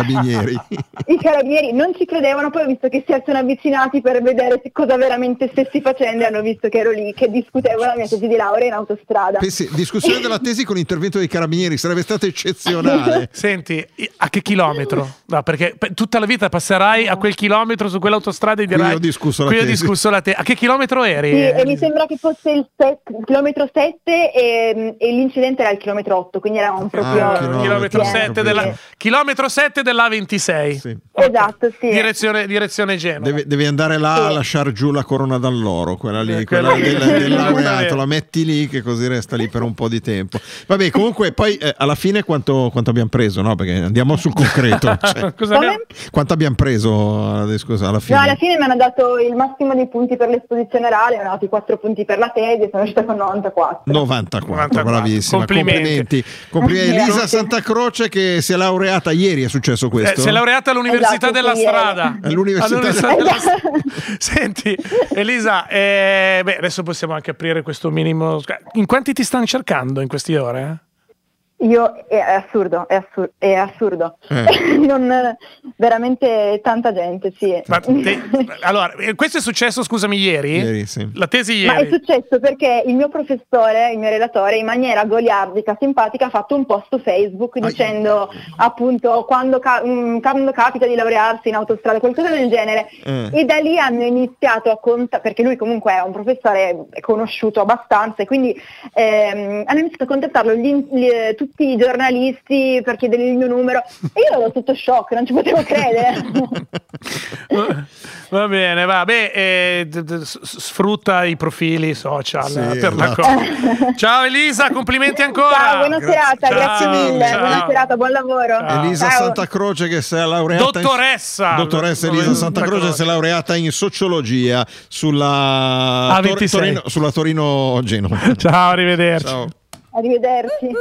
I carabinieri non ci credevano, poi ho visto che si sono avvicinati per vedere se- cosa veramente stessi facendo e hanno visto che ero lì, che discutevo la mia tesi di laurea in autostrada. Pensi, discussione della tesi con intervento dei carabinieri sarebbe stato eccezionale. Senti, a che chilometro? No, perché pe- tutta la vita passerai a quel chilometro su quell'autostrada e Qui dirai ho discusso la "Qui ho tesi." discusso la te- A che chilometro eri? Sì, e mi sembra che fosse il, set- il chilometro 7 e, e l'incidente era il chilometro 8, quindi eravamo proprio... Ah, chilometro, pieni. 7 della, chilometro 7 della 26 Esatto, sì. direzione, direzione Genova Devi, devi andare là a lasciare giù la corona d'alloro, quella lì, Eh, quella quella- del, del laureato, la metti lì che così resta lì per un po' di tempo. Vabbè, comunque poi eh, alla fine quanto, quanto abbiamo preso, no? Perché andiamo sul concreto. cioè, Cosa abbiamo- quanto abbiamo preso adesso, alla fine? No, alla fine mi hanno dato il massimo dei punti per l'esposizione orale, mi hanno dato i 4 punti per la tesi sono uscita con 94. 94, bravissima. Complimenti. Complimenti. Complimenti. Elisa. Santa Croce che si è laureata ieri, è successo Eh, questo? si è laureata all'Università Esatto, della sì. Strada. All'Università All'Università della- della Strada. Senti, Elisa, eh, beh, adesso possiamo anche aprire questo minimo. In quanti ti stanno cercando in queste ore? Io è, assurdo, è, assur- è assurdo. Eh. Non- veramente tanta gente, sì. Ma te- allora, eh, questo è successo, scusami, ieri? Ieri, sì. La tesi Ma è ieri. successo perché il mio professore, il mio relatore, in maniera goliardica, simpatica, ha fatto un post su Facebook dicendo appunto quando, ca- mm, quando capita di laurearsi in autostrada, qualcosa del genere. Eh. E da lì hanno iniziato a contare, perché lui comunque è un professore conosciuto abbastanza, e quindi ehm, hanno iniziato a contattarlo gli- gli- tutti i giornalisti per chiedere il mio numero. E io ero tutto shock, non ci potevo credere. Va bene, va. Beh, eh, sfrutta i profili social Sì, per la esatto. cosa. Ciao Elisa, complimenti ancora. Ciao, buona serata, Ciao, grazie mille, ciao. buona serata, buon lavoro. Elisa Ciao. Santa Croce che si è laureata Dottoressa. in... Dottoressa Elisa Santa Santa Croce si è laureata in sociologia sulla A26. Torino, sulla Torino Genova. Ciao, arrivederci. Ciao. Arrivederci.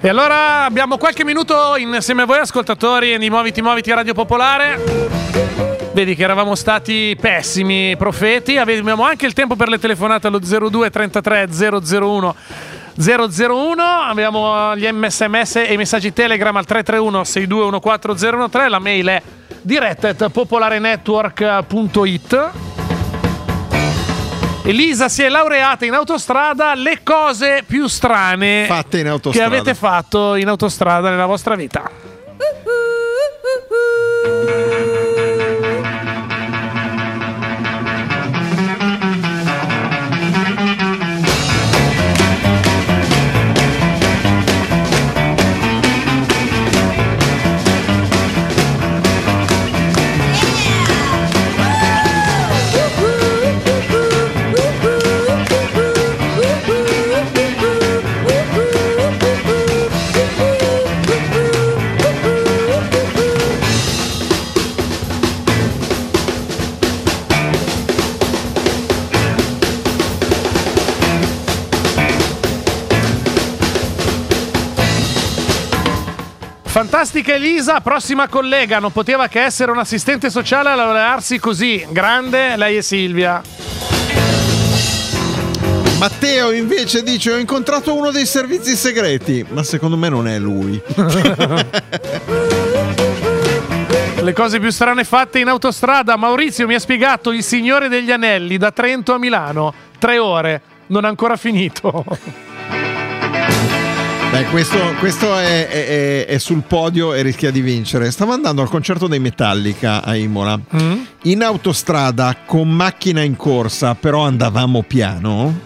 E allora abbiamo qualche minuto insieme a voi ascoltatori di Muoviti Muoviti Radio Popolare. Vedi che eravamo stati pessimi profeti, avevamo anche il tempo per le telefonate allo 02 33 001 001. Abbiamo gli sms e i messaggi Telegram al 331 6214013. La mail è diretta at popolarenetwork.it. Elisa si è laureata in autostrada. Le cose più strane Fatte in che avete fatto in autostrada nella vostra vita. Fantastica Elisa, prossima collega, non poteva che essere un assistente sociale a laurearsi così. Grande, lei è Silvia. Matteo invece dice ho incontrato uno dei servizi segreti, ma secondo me non è lui. Le cose più strane fatte in autostrada. Maurizio mi ha spiegato il Signore degli Anelli da Trento a Milano. Tre ore, non ha ancora finito. Beh, questo, questo è, è- è sul podio e rischia di vincere. Stavo andando al concerto dei Metallica a Imola. In autostrada con macchina in corsa, però andavamo piano.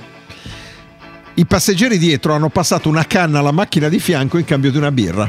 I passeggeri dietro hanno passato una canna alla macchina di fianco in cambio di una birra.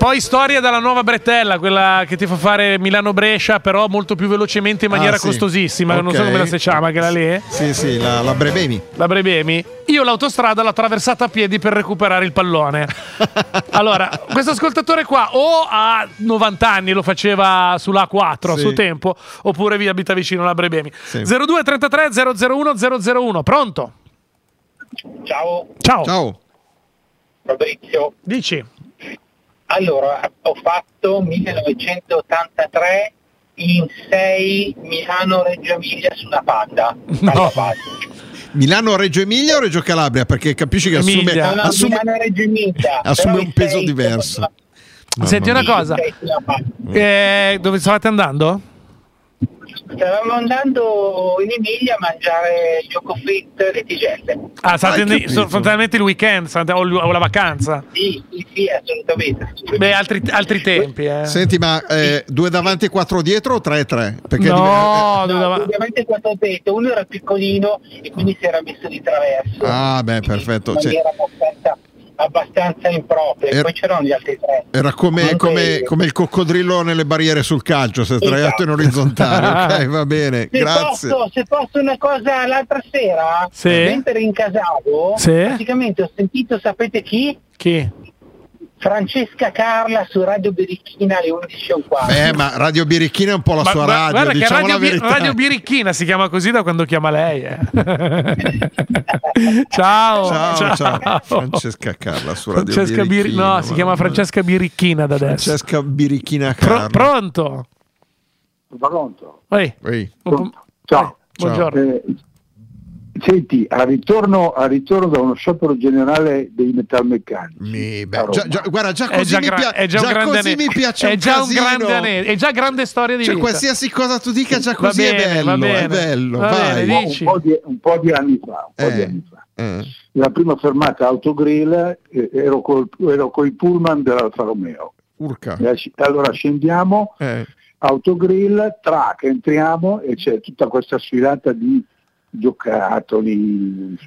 Poi storia dalla nuova bretella, quella che ti fa fare Milano-Brescia, però molto più velocemente in maniera Ah, sì. costosissima. Non so come la si chiama, quella lì. Sì, sì, la, la Brebemi. La Brebemi. Io l'autostrada l'ho attraversata a piedi per recuperare il pallone. allora, questo ascoltatore qua o ha 90 anni, lo faceva sulla A4 a Sì. suo tempo, oppure vi abita vicino alla Brebemi. Sì. 02 33 001 001. Pronto? Ciao. Ciao. Ciao. Fabrizio. Dici? Allora, ho fatto 1983 in 6 Milano-Reggio Emilia sulla Panda. No. Milano-Reggio Emilia o Reggio Calabria? Perché capisci che assume, Emilia. No, no, assume, Milano-Reggio Emilia. assume un peso sei diverso. Senti una cosa. Eh, dove stavate andando? Stavamo andando in Emilia a mangiare Gioco Fit le tigelle. Ah, state Hai ne- fondamentalmente il weekend state- o, o la vacanza. Sì, sì, sì, assolutamente. Beh, altri, altri tempi, eh. Senti, ma eh, due davanti e quattro dietro o tre e tre? Perché no, No, dove dava- ovviamente quattro tette, uno era piccolino e quindi si era messo di traverso. Ah, beh, perfetto. Cioè, maniera abbastanza, abbastanza impropria. Er- Poi c'erano gli altri tre. era come, come- come il coccodrillo nelle barriere sul calcio, si è sdraiato in Esatto. orizzontale. ok, va bene, Se grazie. posso, se posso una cosa, l'altra sera, Sì. mentre rincasavo, Sì. praticamente ho sentito, sapete chi? Chi? Francesca Carla su Radio Berichina alle 11.15. Eh, ma Radio Birichina è un po' la Ma sua radio, guarda che diciamo radio, la verità. Radio Birichina si chiama così da quando chiama lei. eh. ciao, Ciao, ciao, Francesca Carla su Radio Francesca Bir- Birichina, no, ma- si chiama Francesca Birichina da adesso. Francesca Birichina Pro- Carla. pronto? Pronto? Ehi, Ehi. Ciao. buongiorno. Eh, senti, al ritorno, al ritorno da uno sciopero generale dei metalmeccanici. Mi- beh, a Roma. già- già- guarda, già È così, già, mi, gra- pia- è già un già grande così mi piace è un già un casino. grande ane- è già grande storia di Cioè, vita. qualsiasi cosa tu dica già così bene, è bello, va bene. è bello, Va vai. bene, un, po' di, un po' di anni fa. Un po' di Eh, anni fa. eh. La prima fermata autogrill eh, ero col, ero coi pullman dell'Alfa Romeo. Urca. Allora scendiamo, Eh. autogrill, track, entriamo e c'è tutta questa sfilata di giocattoli.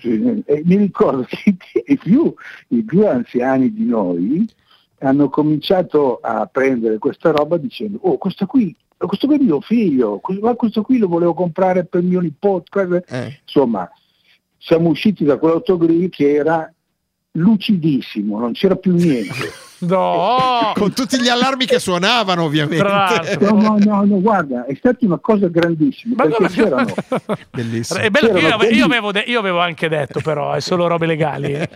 E mi ricordo che i più, i più anziani di noi hanno cominciato a prendere questa roba dicendo oh questo qui, questo qui è mio figlio, ma questo qui lo volevo comprare per mio nipote. Eh. Insomma, siamo usciti da quell'autogrill che era lucidissimo, non c'era più niente. No! Con tutti gli allarmi che suonavano, ovviamente. No, no, no, no, guarda, è stata una cosa grandissima Ma perché c'erano Bellissimo. È bello che io, C'erano quelli- io avevo de- io avevo anche detto, però, è solo robe legali. eh.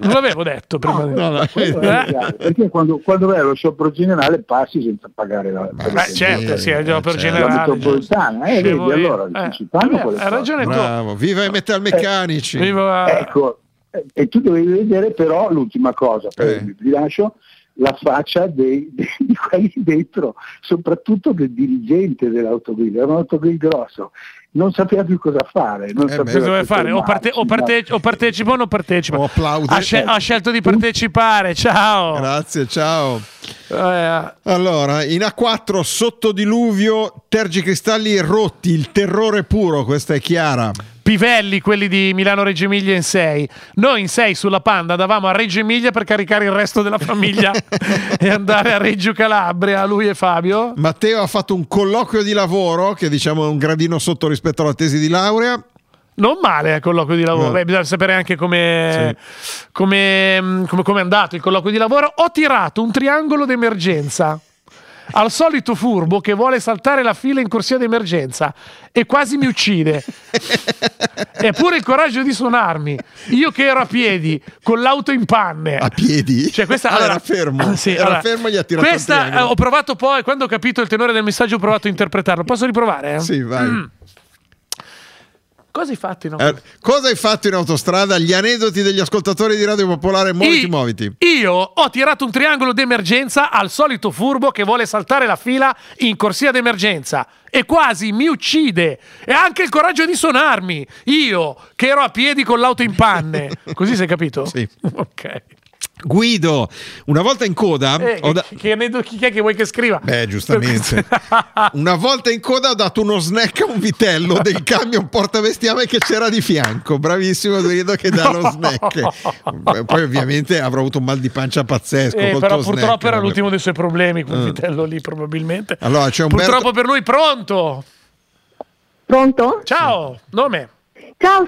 Non l'avevo detto prima. di- quello è Eh? perché quando, quando vai allo sciopero generale passi senza pagare la, Beh, certo, sì, è già per la generale. metropolitana, eh, vedi, Scemo io. allora Eh, quelle hai ragione tu. Bravo, viva i metalmeccanici. Viva- Ecco, eh, e tu dovevi vedere però l'ultima cosa, poi Eh. vi lascio, la faccia dei, dei- di quelli dentro, soprattutto del dirigente dell'autogrill, era un autogrill grosso, non sapeva più cosa fare. Non Eh, sapeva Cosa fare? O, parte- o parte- o partecipa o non partecipa. O applaude. Ha, scel- ha scelto di partecipare. Ciao. Grazie, ciao. Eh, Allora, in A4 sotto diluvio, tergicristalli rotti, il terrore puro, questa è chiara. Pivelli, quelli di Milano Reggio Emilia in 6. Noi in 6 sulla Panda andavamo a Reggio Emilia per caricare il resto della famiglia e andare a Reggio Calabria, lui e Fabio. Matteo ha fatto un colloquio di lavoro che diciamo è un gradino sotto rispetto alla tesi di laurea. Non male il colloquio di lavoro. No. Beh, bisogna sapere anche come come come- come è andato il colloquio di lavoro. Ho tirato un triangolo d'emergenza. Al solito furbo che vuole saltare la fila in corsia d'emergenza e quasi mi uccide. Eppure il coraggio di suonarmi. Io che ero a piedi con l'auto in panne. A piedi? Cioè, questa, Ah, allora- era fermo. Sì, Era allora, fermo e gli ha tirato Questa eh, ho provato poi, quando ho capito il tenore del messaggio, ho provato a interpretarlo. Posso riprovare? eh? Sì, vai. Mm. Cosa hai fatto in Eh, cosa hai fatto in autostrada? Gli aneddoti degli ascoltatori di Radio Popolare, muoviti, I- muoviti. Io ho tirato un triangolo d'emergenza al solito furbo che vuole saltare la fila in corsia d'emergenza e quasi mi uccide. E ha anche il coraggio di suonarmi. Io che ero a piedi con l'auto in panne. Così sei capito? Sì. Ok. Guido, una volta in coda, Eh, ho da- che, che aneddo- chi è che vuoi che scriva? Beh, giustamente. Una volta in coda ho dato uno snack a un vitello del camion portavestiame che c'era di fianco. Bravissimo Guido che dà lo snack. Poi ovviamente avrò avuto un mal di pancia pazzesco. Eh, col però tuo purtroppo snack. era l'ultimo dei suoi problemi, quel Eh. vitello lì probabilmente. Allora c'è Umberto. Purtroppo per lui, pronto? Pronto? Ciao, nome? Ciao,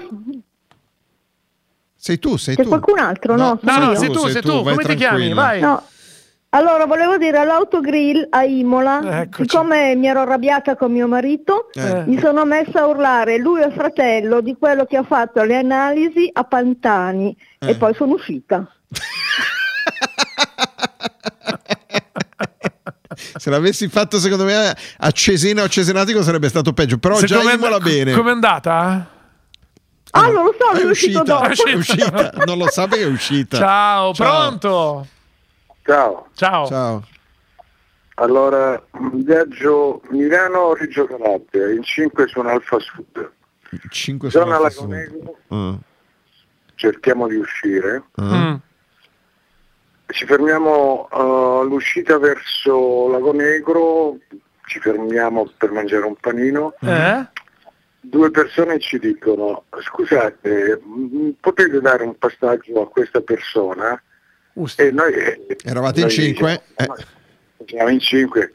Sei tu, sei c'è tu. qualcun altro? No, No, no, io. sei tu, sei tu. vai Come ti chiami? Vai. No. Allora, volevo dire all'autogrill a Imola, Eccoci. siccome mi ero arrabbiata con mio marito, Eh. mi sono messa a urlare lui è fratello di quello che ha fatto le analisi a Pantani Eh. e poi sono uscita. Se l'avessi fatto secondo me a Cesena o Cesenatico sarebbe stato peggio. Però Se già com'è- Imola bene. Com'è andata? Ah, non lo so, È è uscita, è uscita. Non lo sa è uscita. Ciao, Ciao. pronto? Ciao, Ciao. Ciao. allora un viaggio Milano-Reggio Calabria, in 5 sono Alfa Sud, 5 zona sono Lago Negro, Ah, cerchiamo di uscire. Mm. ci fermiamo eh, all'uscita verso Lago Negro, ci fermiamo per mangiare un panino, Eh? Due persone ci dicono scusate potete dare un passaggio a questa persona Ust- e noi eh, Eravate in noi cinque? diciamo, "Ma siamo in cinque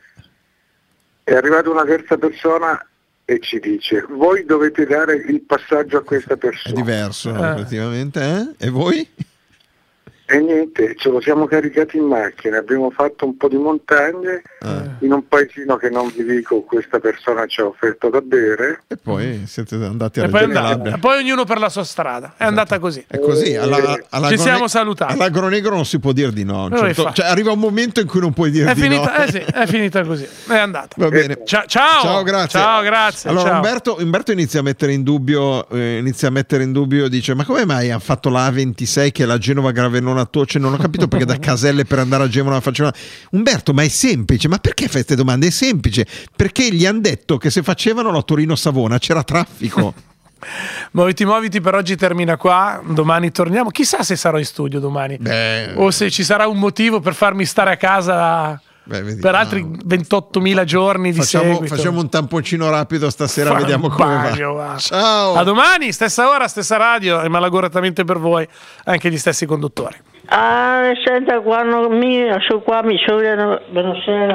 è arrivata una terza persona e ci dice voi dovete dare il passaggio a questa È persona diverso, Eh. effettivamente. Eh? E voi? E niente ce lo siamo caricati in macchina abbiamo fatto un po' di montagne Ah. in un paesino che non vi dico questa persona ci ha offerto da bere E poi siete andati a E poi, Calabria. poi ognuno per la sua strada. È andata così. È così, alla, alla Ci Grone- siamo salutati. All'Agronegro non si può dire di no. certo- cioè, arriva un momento in cui non puoi dire È di finita, no. eh sì, è finita così. È andata. Va bene. Ciao, ciao. Ciao, grazie. Ciao, grazie. Allora ciao. Umberto, Umberto inizia a mettere in dubbio, eh, inizia a mettere in dubbio, dice: Ma come mai hanno fatto la A26 che è la Genova Gravellona Toce? Non ho capito perché da Caselle per andare a Genova facevano. Umberto, ma è semplice, ma perché fai queste domande? È semplice, perché gli hanno detto che se facevano la Torino Savona c'era traffico. Muoviti, muoviti per oggi termina qua. Domani torniamo. Chissà se sarò in studio domani. Beh, O se ci sarà un motivo per farmi stare a casa beh, per altri 28.000 giorni di facciamo, seguito. facciamo un tamponcino rapido stasera, Fa vediamo come bagno, va. va. Ciao. A domani, stessa ora, stessa radio e malauguratamente per voi anche gli stessi conduttori. Ah, senta, quando mi, su qua mi suonano, buonasera.